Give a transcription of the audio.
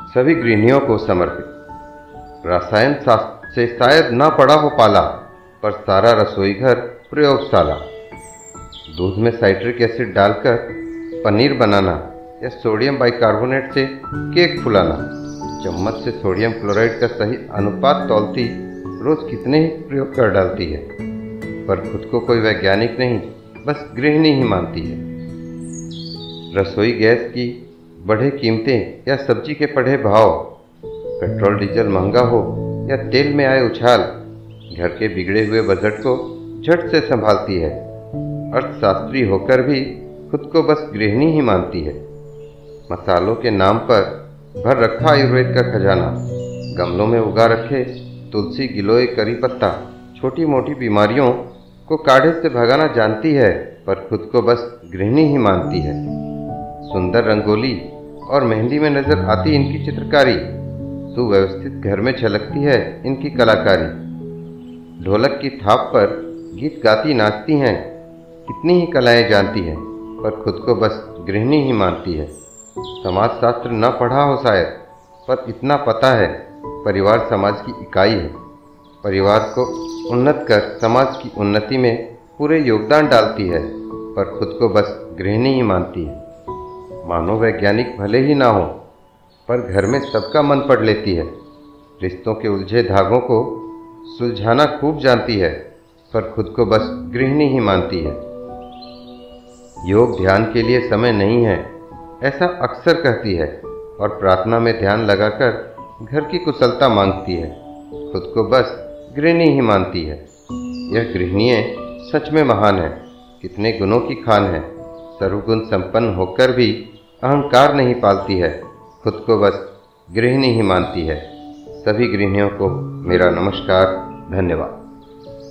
सभी गृहिणियों को समर्पित। रसायन शास्त्र से शायद न पड़ा हो पाला, पर सारा रसोई घर प्रयोगशाला। दूध में साइट्रिक एसिड डालकर पनीर बनाना या सोडियम बाइकार्बोनेट से केक फुलाना। चम्मच से सोडियम क्लोराइड का सही अनुपात तौलती रोज कितने ही प्रयोग कर डालती है। पर खुद को कोई वैज्ञानिक नहीं, बस गृहिणी ही मानती है। रसोई गैस की बढ़े कीमतें या सब्ज़ी के पढ़े भाव। पेट्रोल, डीजल महँगा हो या तेल में आए उछाल, घर के बिगड़े हुए बजट को झट से संभालती है। अर्थशास्त्री होकर भी खुद को बस गृहिणी ही मानती है। मसालों के नाम पर भर रखा आयुर्वेद का खजाना, गमलों में उगा रखे तुलसी गिलोय करी पत्ता छोटी मोटी बीमारियों को काढ़े से भगाना जानती है, पर खुद को बस गृहिणी ही मानती है। सुंदर रंगोली और मेहंदी में नज़र आती इनकी चित्रकारी। सुव्यवस्थित घर में छलकती है इनकी कलाकारी। ढोलक की थाप पर गीत गाती नाचती हैं, कितनी ही कलाएँ जानती हैं, पर खुद को बस गृहिणी ही मानती है। समाजशास्त्र न पढ़ा हो शायद, पर इतना पता है, परिवार समाज की इकाई है। परिवार को उन्नत कर समाज की उन्नति में पूरे योगदान डालती है, पर खुद को बस गृहिणी ही मानती है। मानो वैज्ञानिक भले ही ना हो, पर घर में सबका मन पढ़ लेती है। रिश्तों के उलझे धागों को सुलझाना खूब जानती है, पर खुद को बस गृहिणी ही मानती है। योग ध्यान के लिए समय नहीं है, ऐसा अक्सर कहती है, और प्रार्थना में ध्यान लगाकर घर की कुशलता मांगती है। खुद को बस गृहिणी ही मानती है। यह गृहिणियाँ सच में महान है, कितने गुणों की खान है। सर्वगुण संपन्न होकर भी अहंकार नहीं पालती है, खुद को बस गृहिणी ही मानती है। सभी गृहिणियों को मेरा नमस्कार, धन्यवाद।